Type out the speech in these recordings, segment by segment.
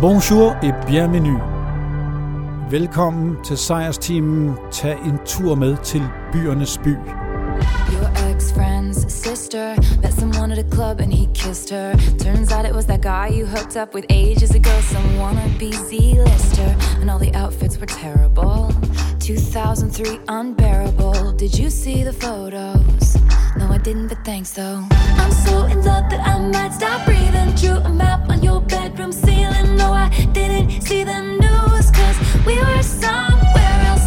Bonjour et bienvenue. Velkommen til Sejrstimen. Tag en tur med til byernes by. Your ex-friend's sister met someone at a club and he kissed her. Turns out it was that guy you hooked up with ages ago, some wannabe Z-lister. And all the outfits were terrible. 2003 unbearable. Did you see the photos? No, I didn't, but thanks though. I'm so in love that I might stop breathing. Drew a map your bedroom ceiling. No, I didn't see the news, cause we were somewhere else.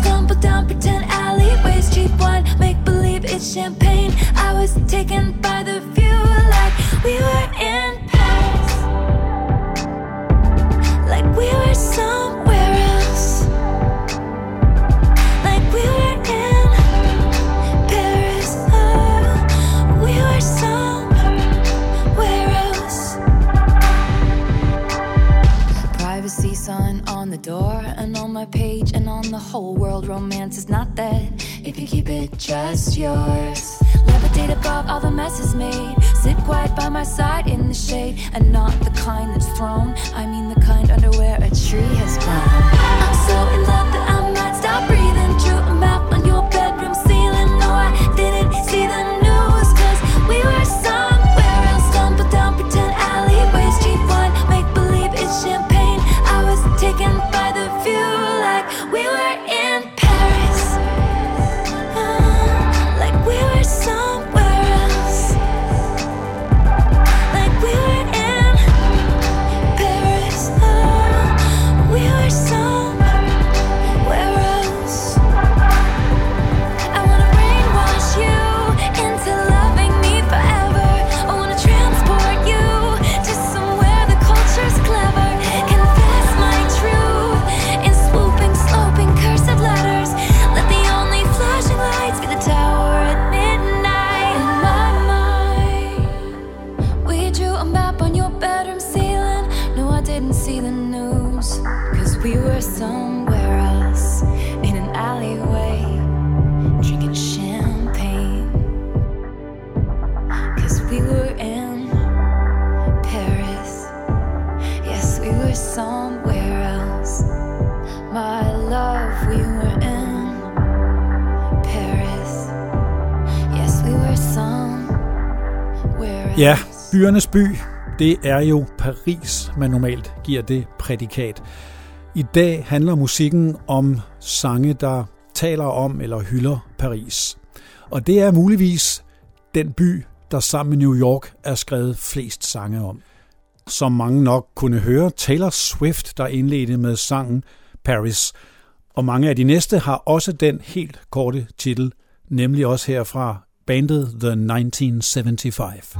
Pretend alleyways, cheap wine, make believe it's champagne. I was taken by the view like we were it just yours. Levitate above all the messes made. Sit quiet by my side in the shade and not the kind that's thrown. I mean the kind under where a tree has grown. I'm so in love byernes by, det er jo Paris, man normalt giver det prædikat. I dag handler musikken om sange, der taler om eller hylder Paris. Og det er muligvis den by, der sammen med New York er skrevet flest sange om. Som mange nok kunne høre, Taylor Swift, der indledte med sangen Paris. Og mange af de næste har også den helt korte titel, nemlig også her fra bandet The 1975.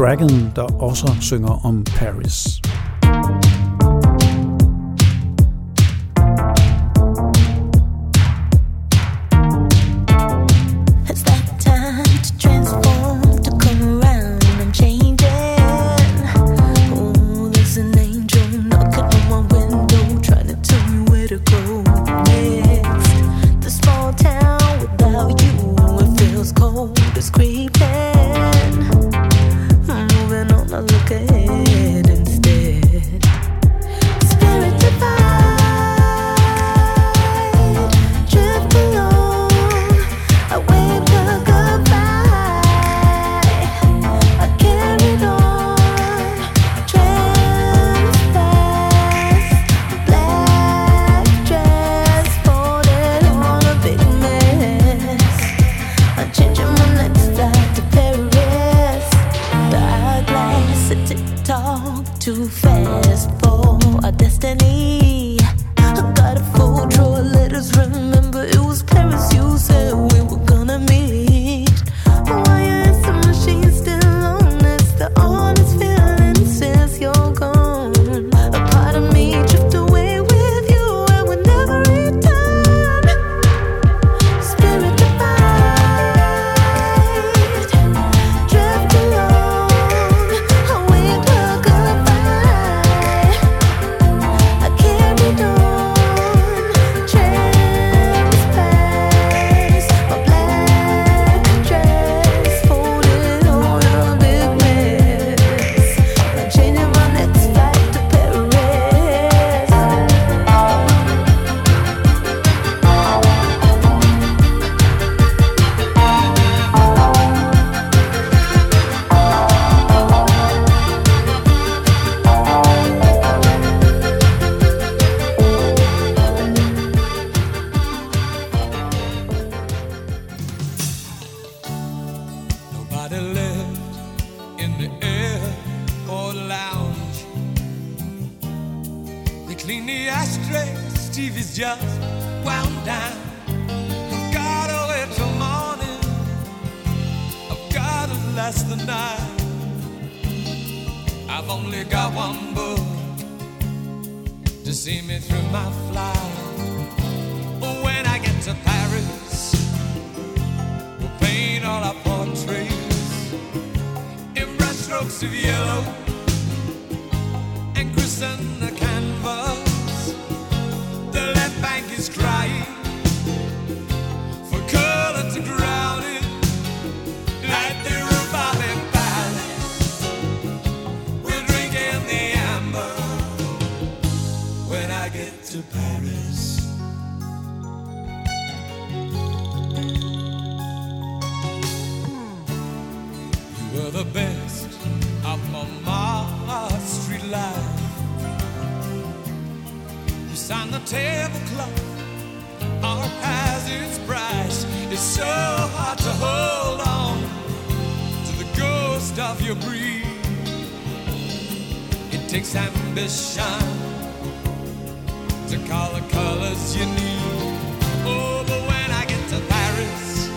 Dragon, der også synger om Paris. takes ambition to call the colors you need. Oh, but when I get to Paris,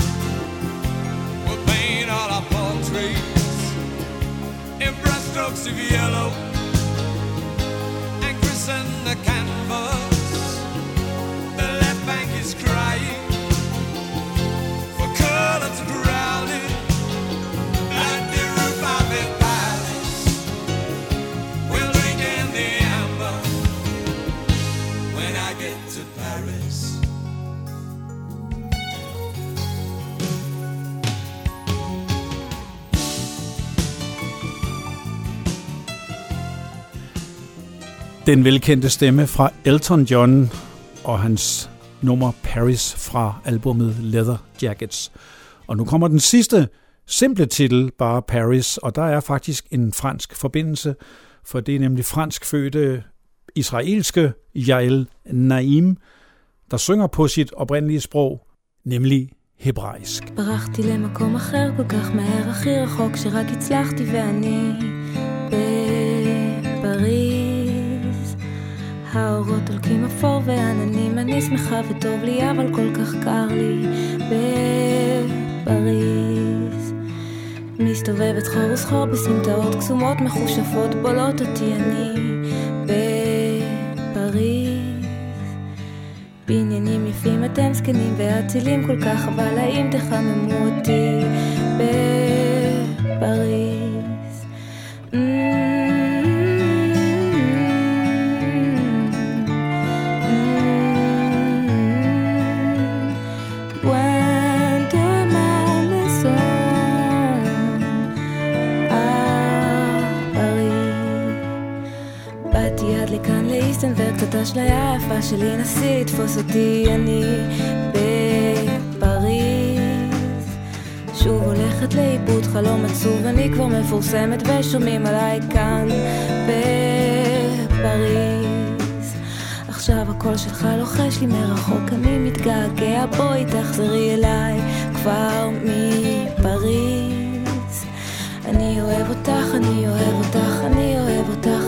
we'll paint all our portraits in brushstrokes of yellow. Den velkendte stemme fra Elton John og hans nummer Paris fra albumet Leather Jackets. Og nu kommer den sidste simple titel, bare Paris, og der er faktisk en fransk forbindelse, for det er nemlig fransk fødte israelske Yael Naim, der synger på sit oprindelige sprog, nemlig hebraisk. ברחתי למקום אחר כל כך מהר, הכי רחוק שרק הצלחתי ואני האורות הולקים אפור ועננים, אני שמחה וטוב לי, אבל כל כך קר לי בפריז. מסתובבת סחור וסחור בסמטאות קסומות מחושפות, בולות אותי אני בפריז. בניינים יפים אתם זקנים ואצילים כל כך, אבל האם תחממו אותי בפריז? לאיסטנברג, קצת אשליה היפה שלי, נסי תפוס אותי, אני בפריז. שוב הולכת לאיבוד חלום עצוב, אני כבר מפורסמת ושומעים עליי כאן בפריז. עכשיו הקול שלך לוחש לי מרחוק, אני מתגעגע, בואי תחזרי אליי כבר מפריז. אני אוהב אותך, אני אוהב אותך, אני אוהב אותך,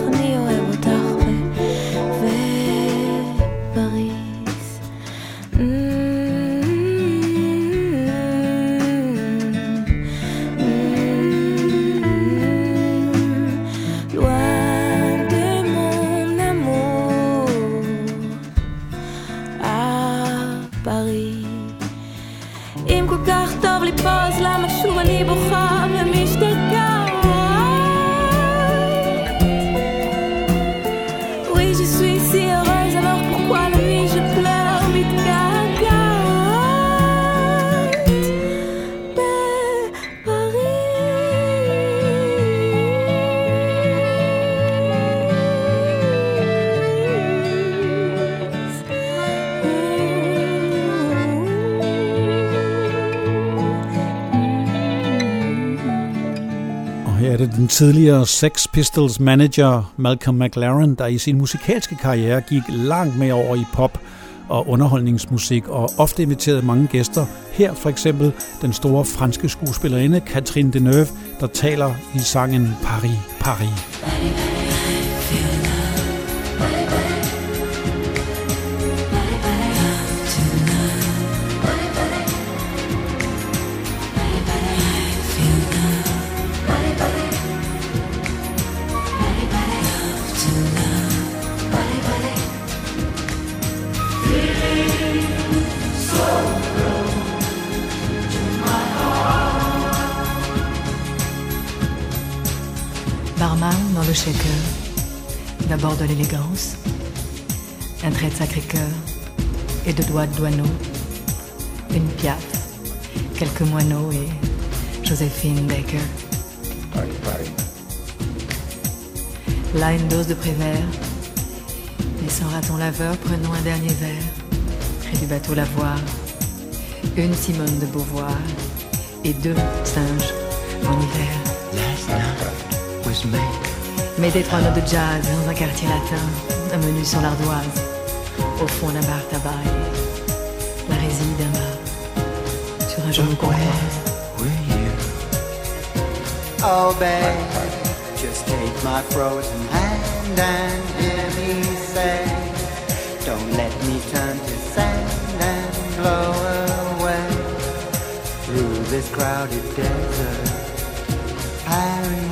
det den tidligere Sex Pistols manager Malcolm McLaren, der i sin musikalske karriere gik langt mere over i pop og underholdningsmusik og ofte inviterede mange gæster. Her for eksempel den store franske skuespillerinde Catherine Deneuve, der taler i sangen Paris, Paris. Paris. De l'élégance, un trait de sacré-cœur et deux doigts de douaneau, une piaf, quelques moineaux et Joséphine Baker. Là, une dose de prévert. Et sans raton laveur, prenons un dernier verre. Près du bateau lavoir, une Simone de Beauvoir et deux singes en hiver. Last night was make. Mettez trois notes de jazz dans un quartier latin, un menu sur l'ardoise, au fond d'un bar tabac et la résille d'un bar sur un. Were you? Oh, babe, just take my frozen hand and hear me say, Don't let me turn to sand and blow away through this crowded desert. Paris.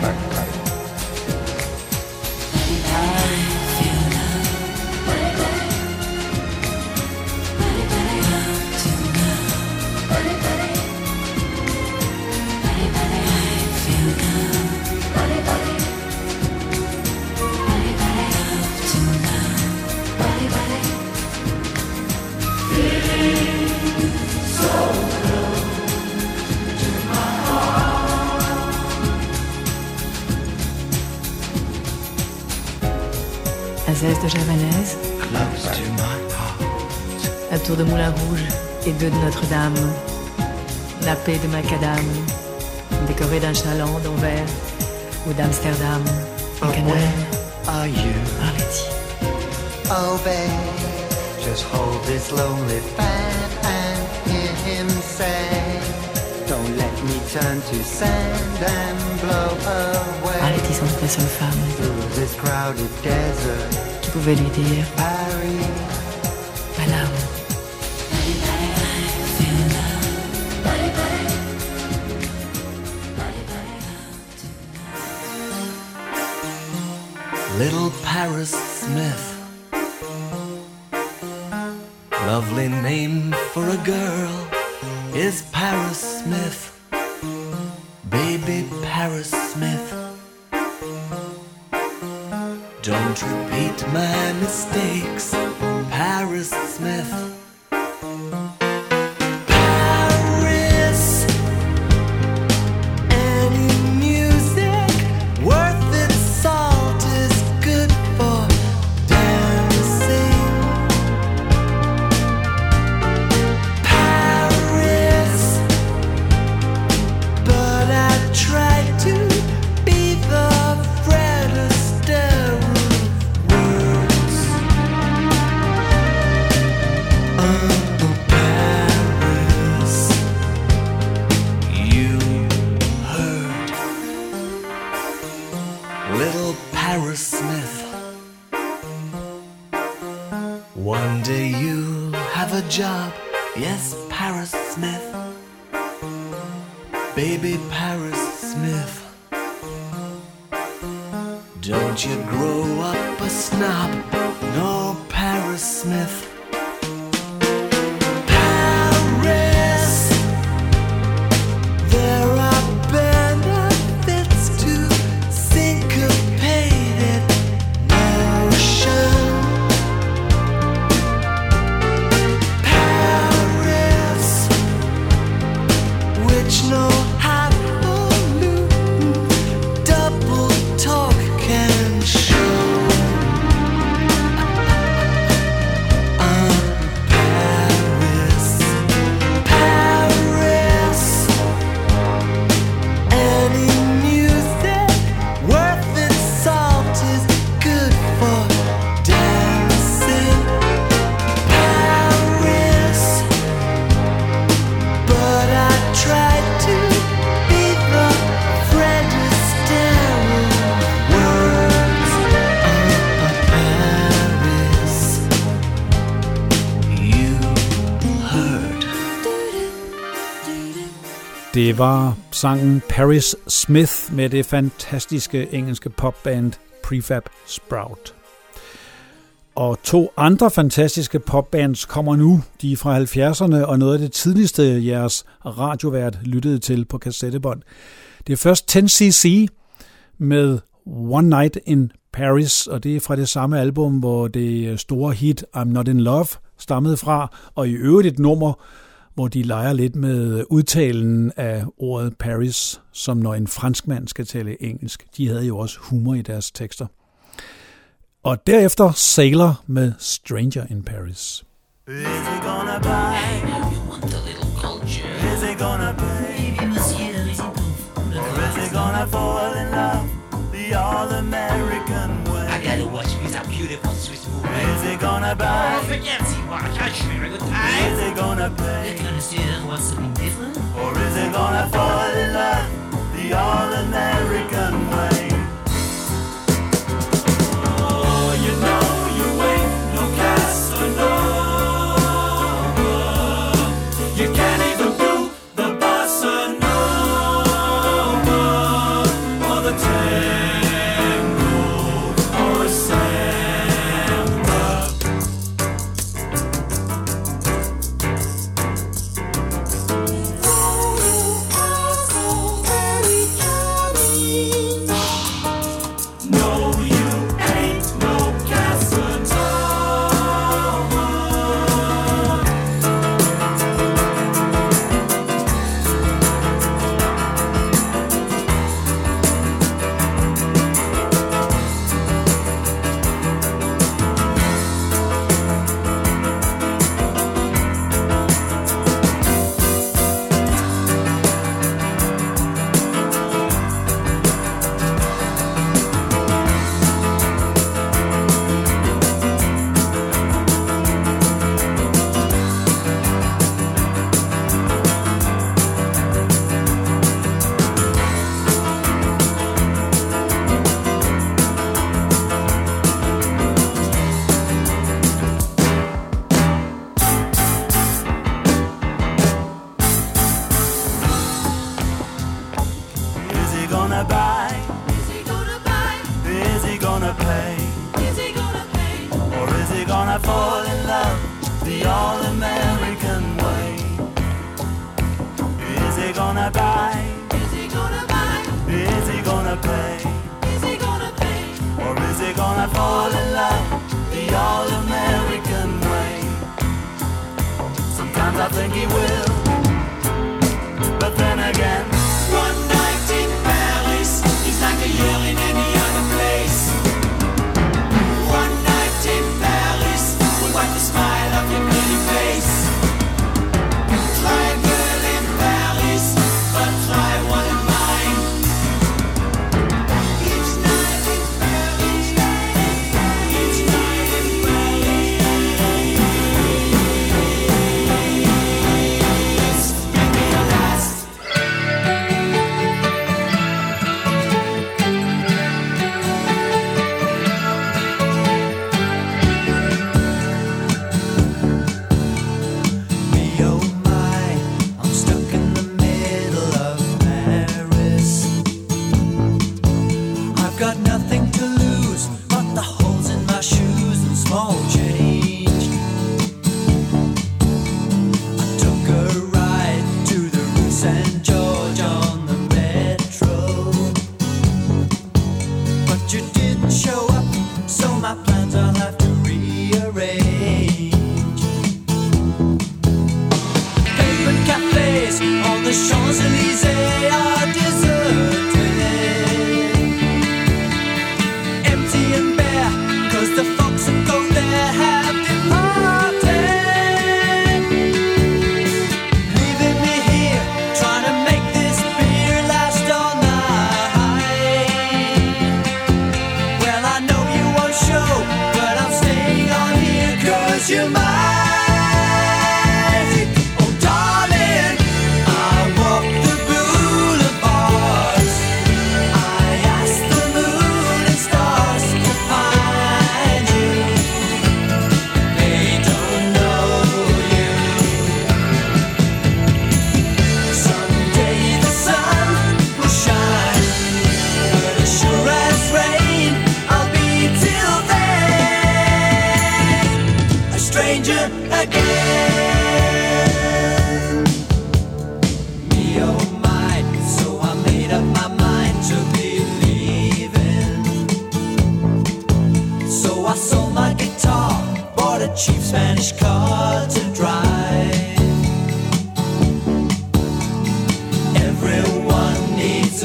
De javanaise, Close to my heart. un tour de moulin rouge et deux de Notre-Dame, nappé de macadam, décoré d'un chaland d'Anvers ou d'Amsterdam. Oh, babe, just hold this lonely fan and hear him say, Don't let me turn to sand and blow away Arletty sans la seule femme qui pouvait lui dire Paris. Little Paris Smith. Lovely name for a girl is Paris Smith. Det var sangen Paris Smith med det fantastiske engelske popband Prefab Sprout. Og to andre fantastiske popbands kommer nu. De er fra 70'erne og noget af det tidligste, jeres radiovært lyttede til på kassettebånd. Det er først 10cc med One Night in Paris, og det er fra det samme album, hvor det store hit I'm Not In Love stammede fra, og i øvrigt et nummer, hvor de leger lidt med udtalen af ordet Paris, som når en franskmand skal tale engelsk. De havde jo også humor i deres tekster. Og derefter Sailor med Stranger in Paris. Is it gonna buy? Is it gonna pay? Or is it gonna fall in love the all-American way? I gotta watch these are beautiful. Is it gonna buy? Oh, forget to watch. I should have a good time. Is it gonna pay? You can understand what's something different. Or is it gonna fall in love the all-American way?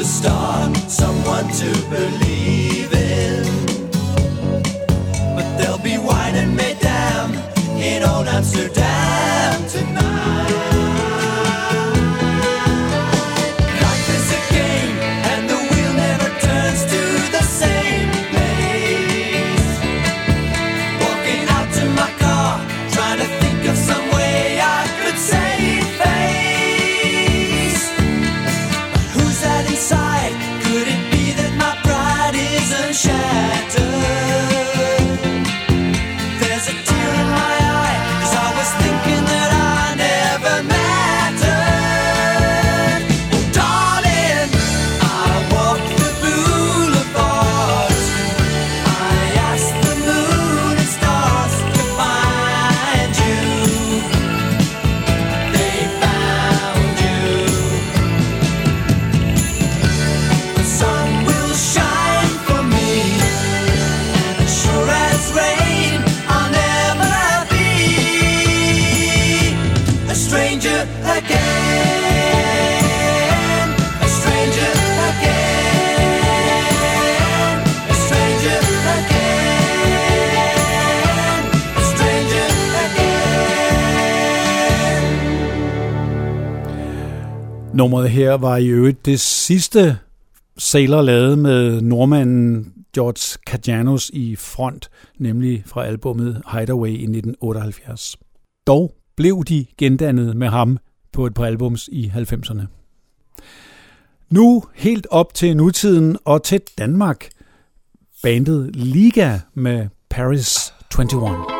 star, someone to believe. Nummeret her var i øvrigt det sidste Sailor lavede med nordmanden George Kajanos i front, nemlig fra albummet Hideaway i 1978. Dog blev de gendannet med ham på et par albums i 90'erne. Nu helt op til nutiden og til Danmark. Bandet Liga med Paris 21.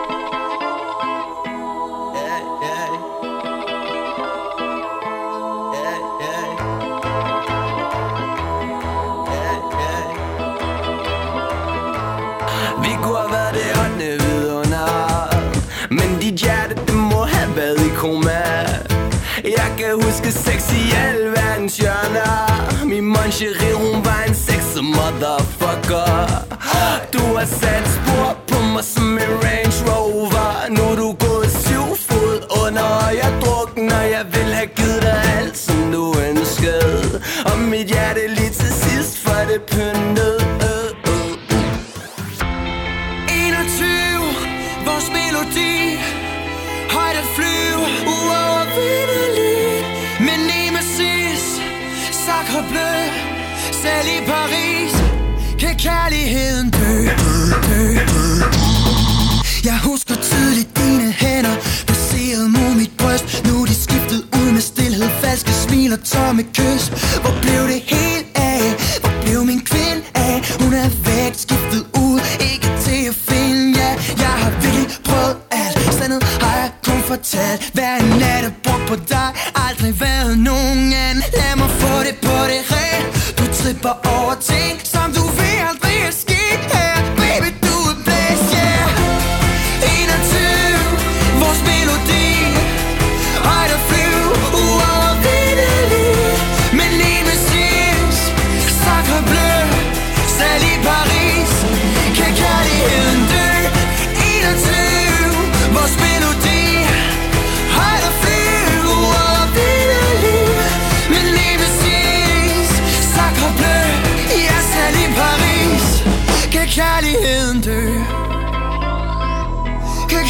Lingerie, hun var en sexet motherfucker. Du har sat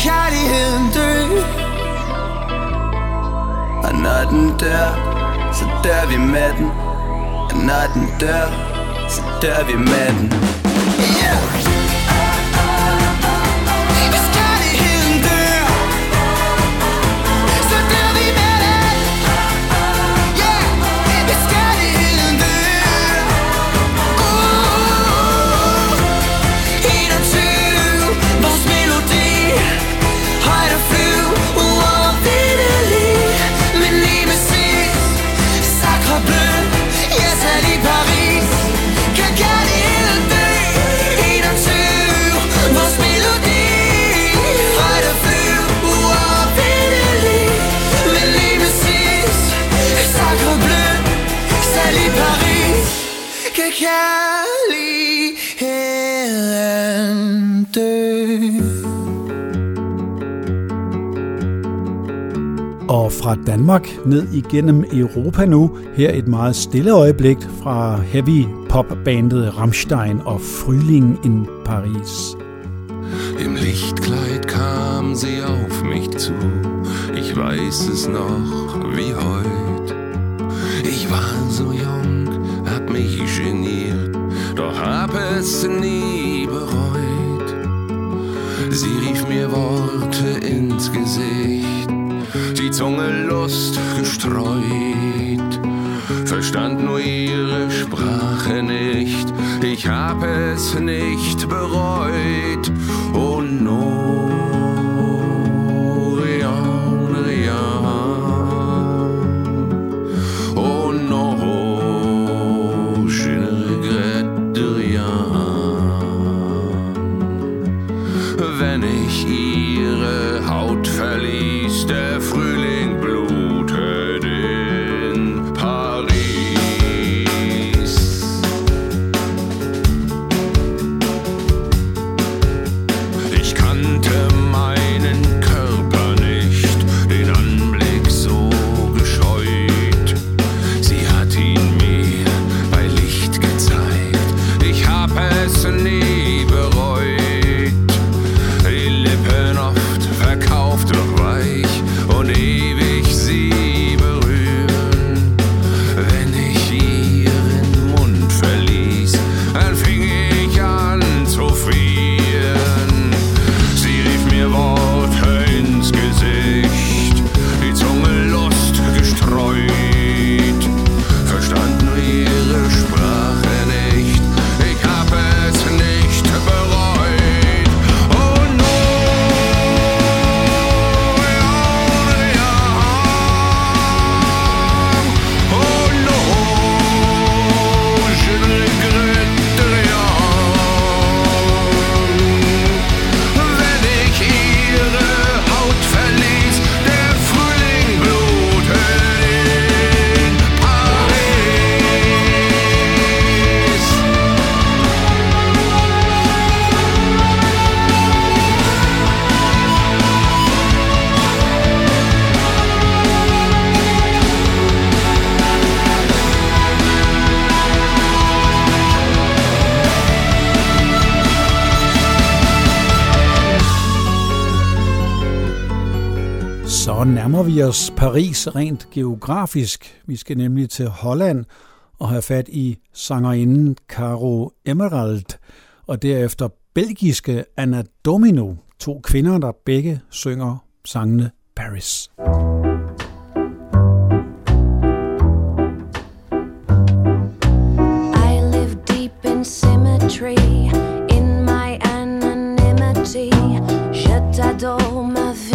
kærligheden dø. Og når den dør, så dør vi med den. Og når den dør, så dør vi med den. Yeah! caliente. Og fra Danmark ned igennem Europa nu, her et meget stille øjeblik fra heavy popbandet Rammstein og Frühling in Paris. Im Lichtkleid kam sie auf mich zu, ich weiß es noch. Sätze nie bereut. Sie rief mir Worte ins Gesicht, die Zunge Lust gestreut. Verstand nur ihre Sprache nicht, ich hab es nicht bereut. Så nærmer vi os Paris rent geografisk. Vi skal nemlig til Holland og have fat i sangerinden Caro Emerald, og derefter belgiske Anna Domino, to kvinder, der begge synger sangene Paris. I live deep in symmetry, in my anonymity, je t'adore ma vie.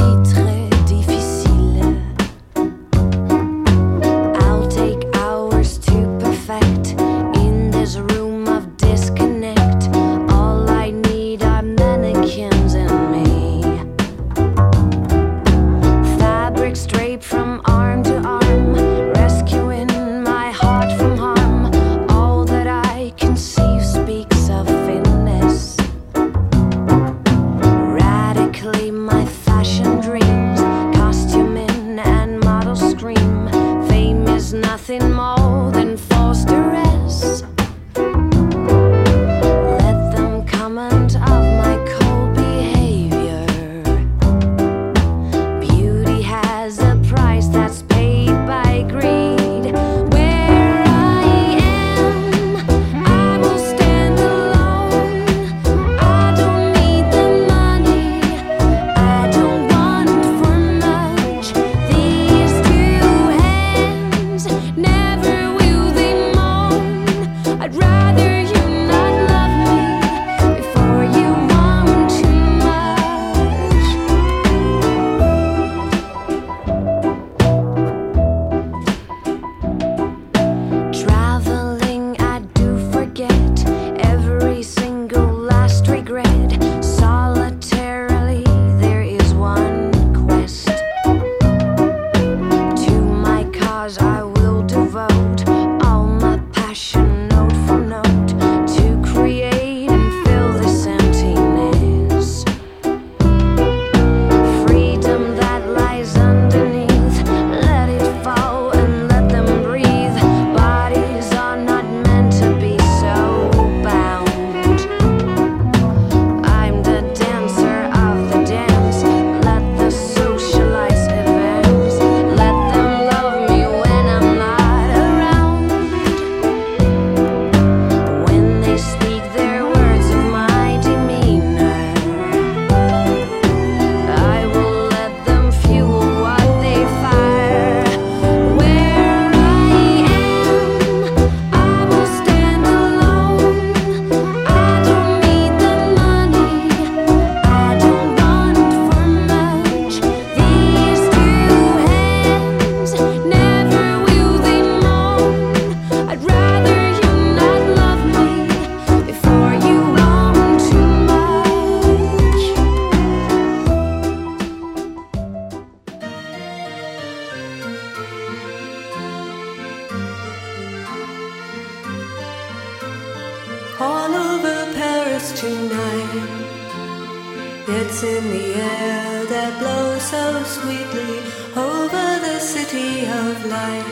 night.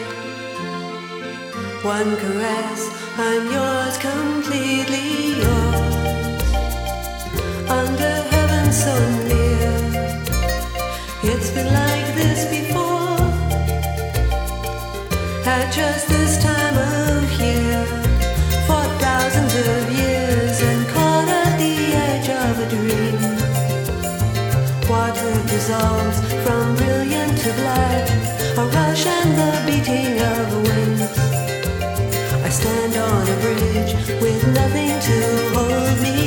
One caress, I'm yours, completely yours. Under heaven so near, it's been like this before. At just this time of year, for thousands of years, and caught at the edge of a dream. Water dissolves from brilliant to black and the beating of wings. I stand on a bridge with nothing to hold me.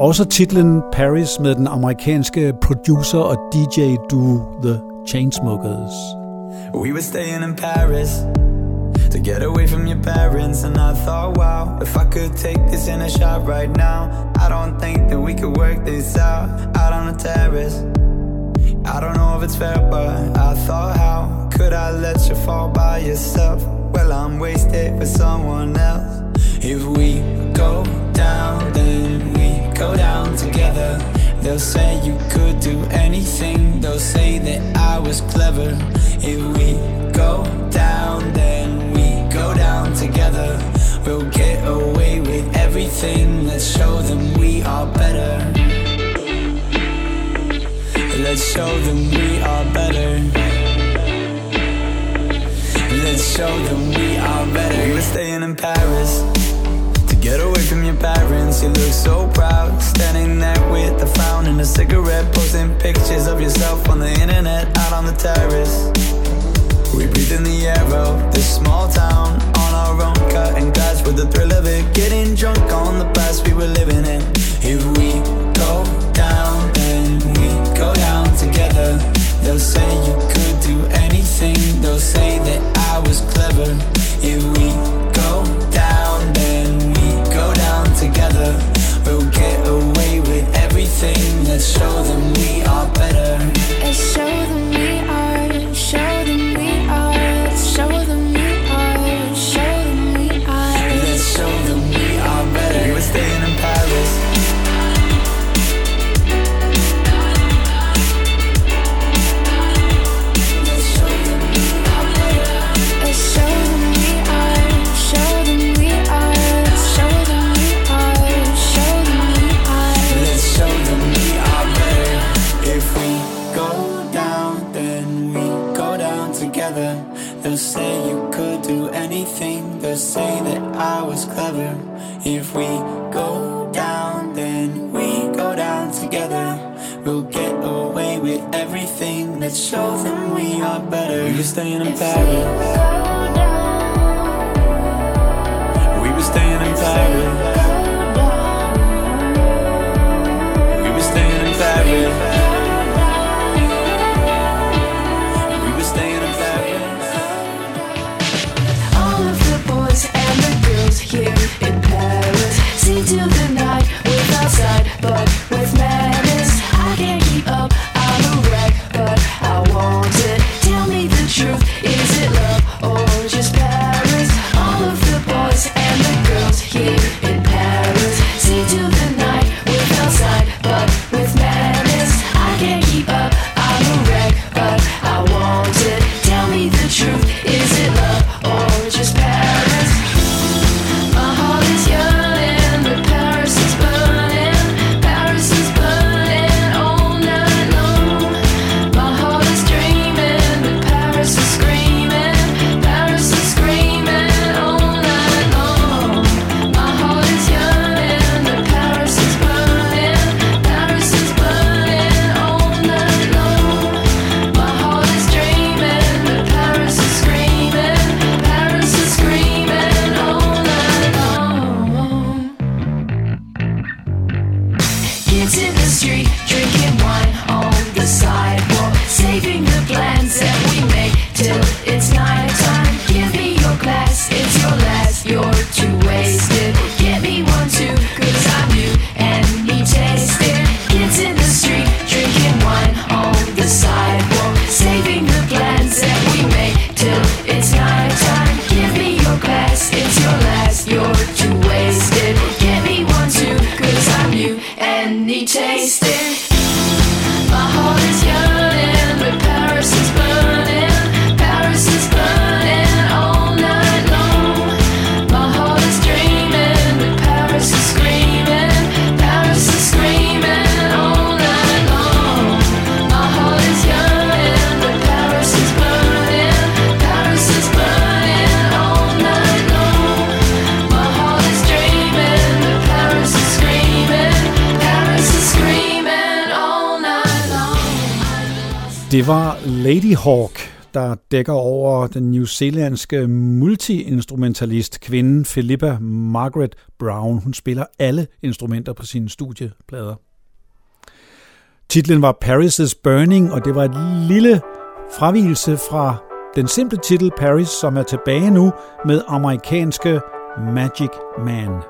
Også titlen Paris med den amerikanske producer og DJ duo The Chainsmokers. We were staying in Paris to get away from your parents and I thought wow if I could take this in a shot right now I don't think that we could work this out. Out on the terrace I don't know if it's fair but I thought how could I let you fall by yourself? Well I'm wasted with someone else. If we go down then we go down together. They'll say you could do anything, they'll say that I was clever. If we go down, then we go down together. We'll get away with everything, let's show them we are better. Let's show them we are better. Let's show them we are better. We're staying in Paris. Get away from your parents, you look so proud. Standing there with a frown and a cigarette, posting pictures of yourself on the internet, out on the terrace. We breathe in the air of this small town on our own, cutting glass with the thrill of it, getting drunk on the dækker over den newzealandske multiinstrumentalist kvinden Philippa Margaret Brown. Hun spiller alle instrumenter på sine studieplader. Titlen var Paris' Burning, og det var et lille fravielse fra den simple titel Paris, som er tilbage nu med amerikanske Magic Man.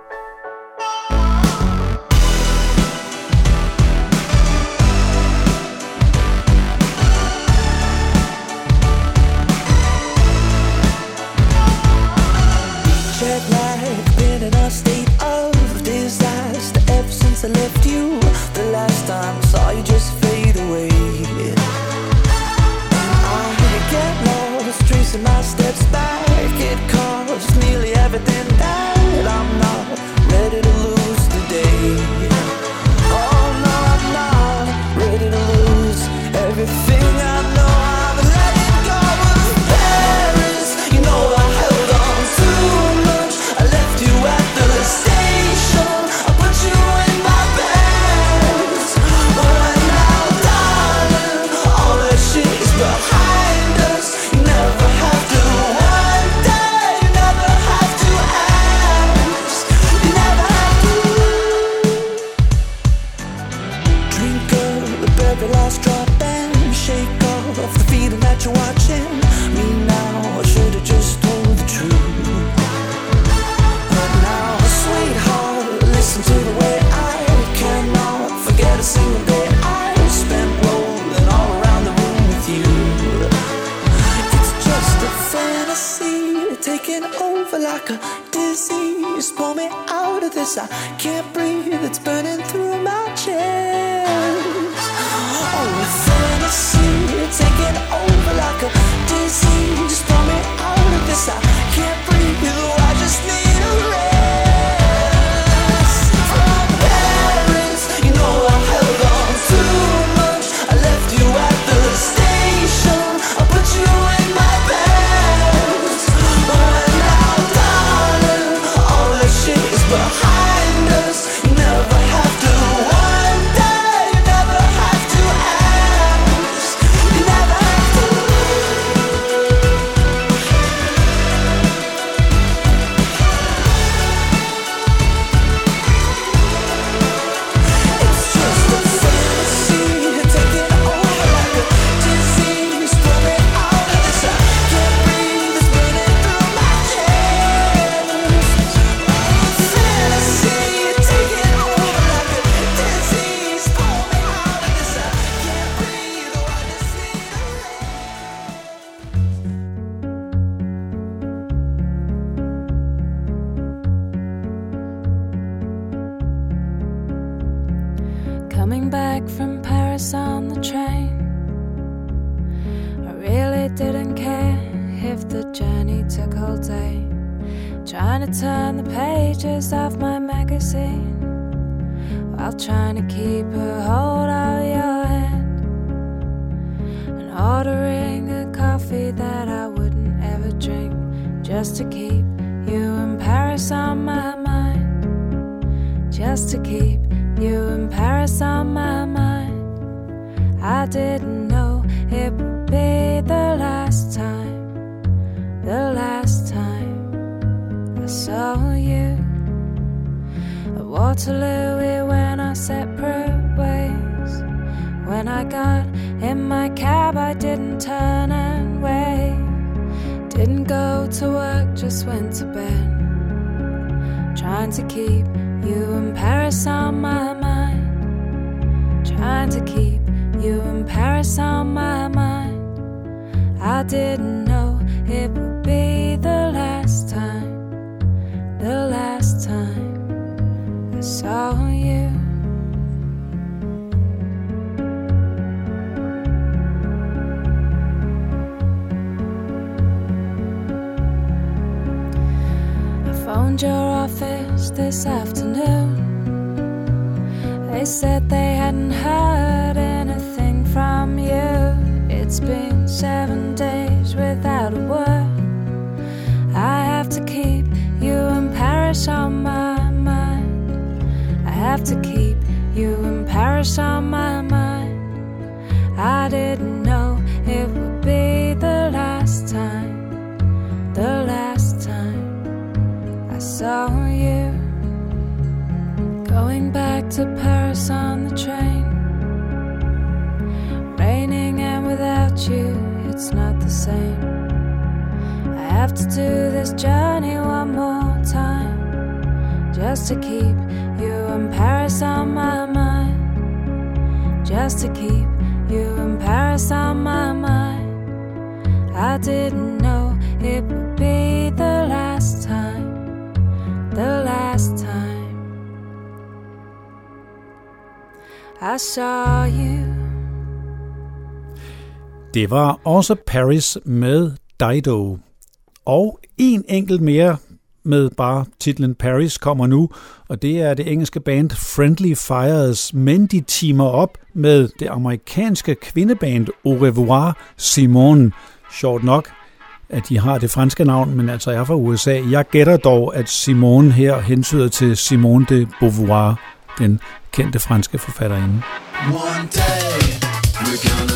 Waterloo, we went our separate ways. When I got in my cab, I didn't turn and wave. Didn't go to work, just went to bed. Trying to keep you in Paris on my mind. Trying to keep you in Paris on my mind. I didn't know it would be the last time, the last time saw you. I found your office this afternoon. They said they hadn't heard anything from you. It's been seven first on my mind. I didn't know it would be the last time, the last time I saw you. Going back to Paris on the train. Raining and without you, it's not the same. I have to do this journey one more time just to keep you in Paris on my mind. Just to keep you in Paris on my mind. I didn't know it would be the last time, the last time I saw you. Det var også Paris med Dido. Og en enkelt mere med bare titlen Paris kommer nu, og det er det engelske band Friendly Fires, men de timer op med det amerikanske kvindeband Au Revoir Simone. Sjovt nok, at de har det franske navn, men altså er fra USA. Jeg gætter dog, at Simone her hensyder til Simone de Beauvoir, den kendte franske forfatterinde. One day we're gonna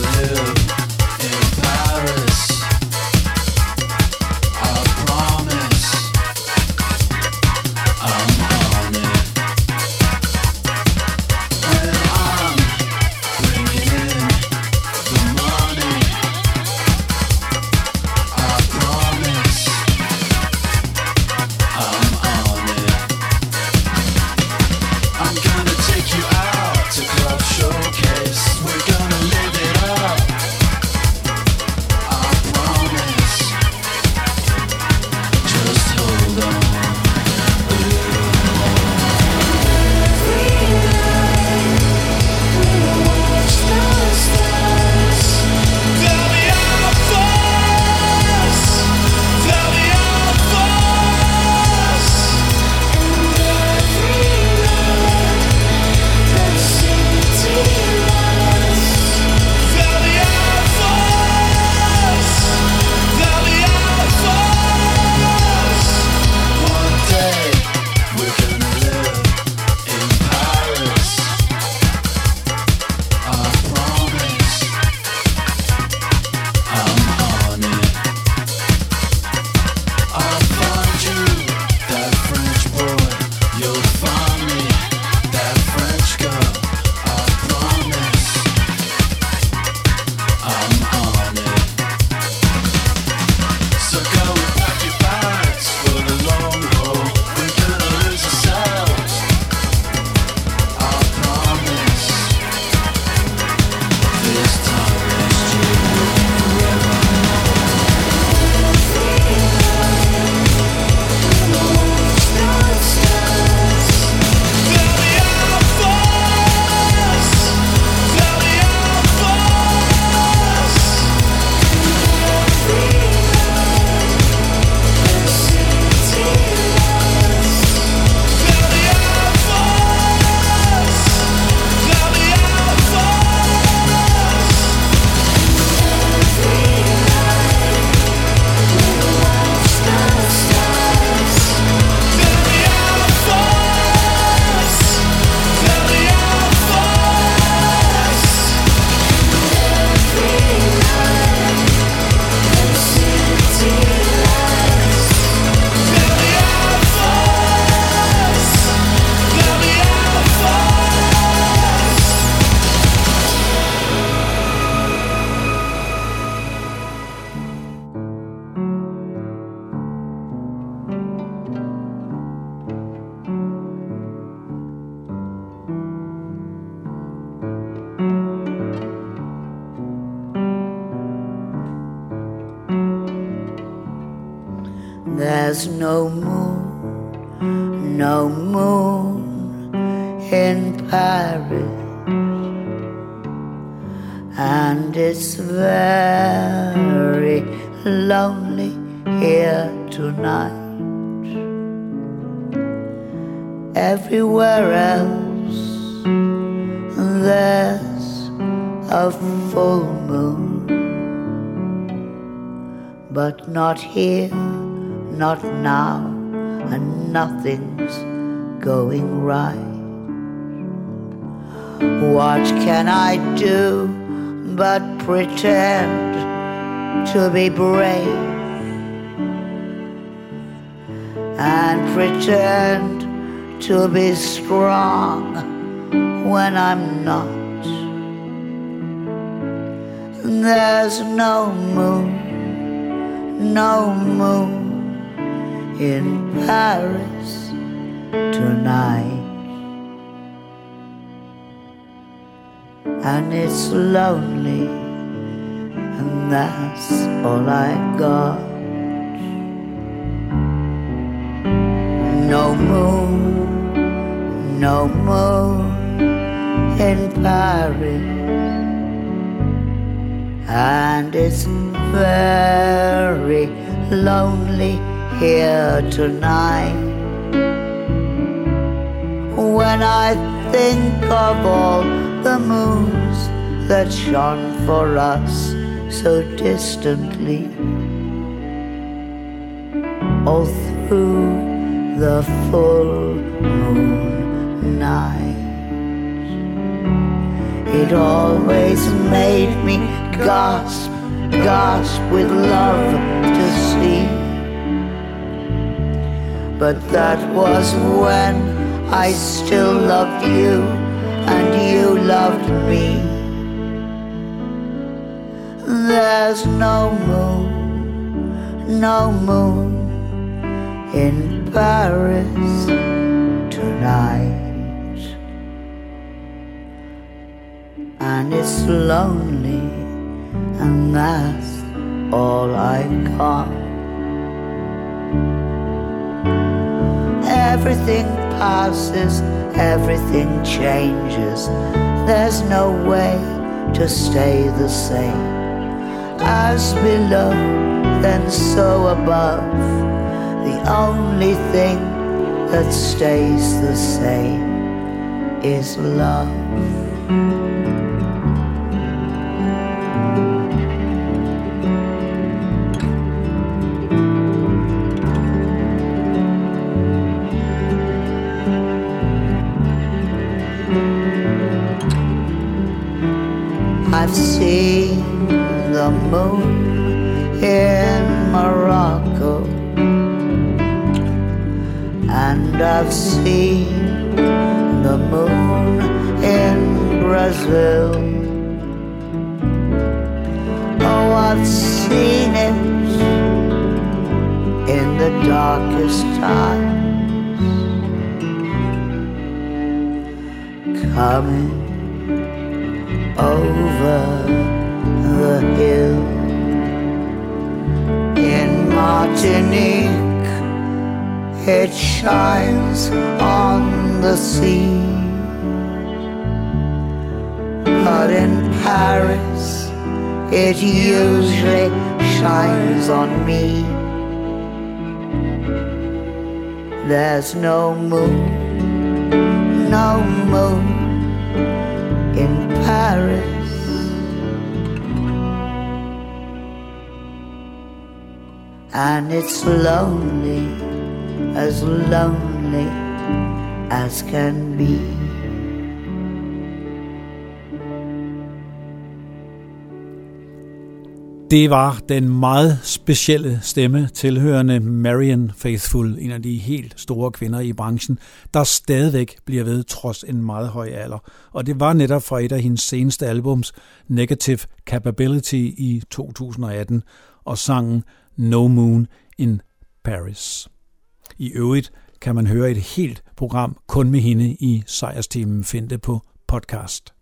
it's very lonely here tonight. Everywhere else, there's a full moon, but not here not now, and nothing's going right. What can I do but pretend to be brave and pretend to be strong when I'm not. There's no moon, no moon in Paris tonight. And it's lonely, and that's all I got. No moon, no moon in Paris. And it's very lonely here tonight. When I think of all the moons that shone for us so distantly, all through the full moon night. It always made me gasp, gasp with love to see. But that was when I still loved you and you loved me. There's no moon, no moon in Paris tonight. And it's lonely, and that's all I got. Everything passes, everything changes. There's no way to stay the same. As below, then so above. The only thing that stays the same is love. I've seen the moon in Morocco, and I've seen the moon in Brazil. Oh, I've seen it in the darkest times. Coming over the hill in Martinique. It shines on the sea, but in Paris it usually shines on me. There's no moon, no moon in Paris. And it's lonely, as lonely as can be. Det var den meget specielle stemme tilhørende Marian Faithful, en af de helt store kvinder i branchen, der stadigvæk bliver ved trods en meget høj alder. Og det var netop fra et af hendes seneste albums, Negative Capability i 2018, og sangen No Moon in Paris. I øvrigt kan man høre et helt program kun med hende i sejrsteamen Find det på podcast.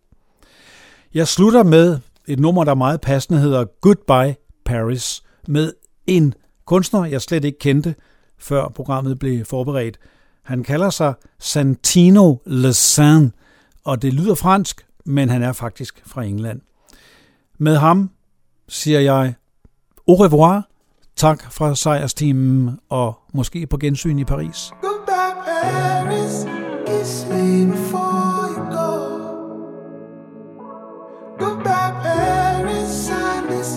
Jeg slutter med et nummer, der meget passende hedder Goodbye Paris, med en kunstner, jeg slet ikke kendte, før programmet blev forberedt. Han kalder sig Santino Lesain, og det lyder fransk, men han er faktisk fra England. Med ham siger jeg au revoir, tak fra sejrsteamen, og måske på gensyn i Paris. Goodbye, Paris. Kiss me before you go. Goodbye,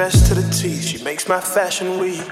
dressed to the teeth, She makes my fashion week.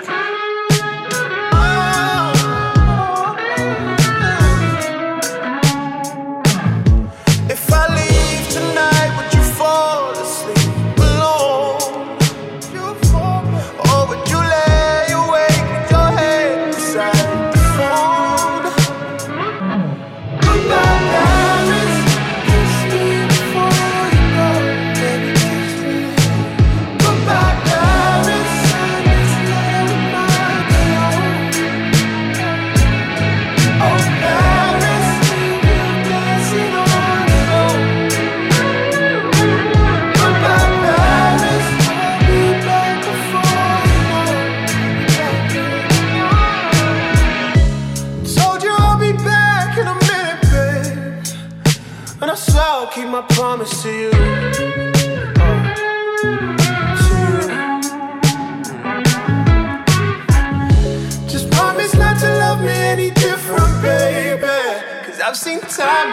to you. Uh, to you. Just promise not to love me any different, baby. Cause I've seen time.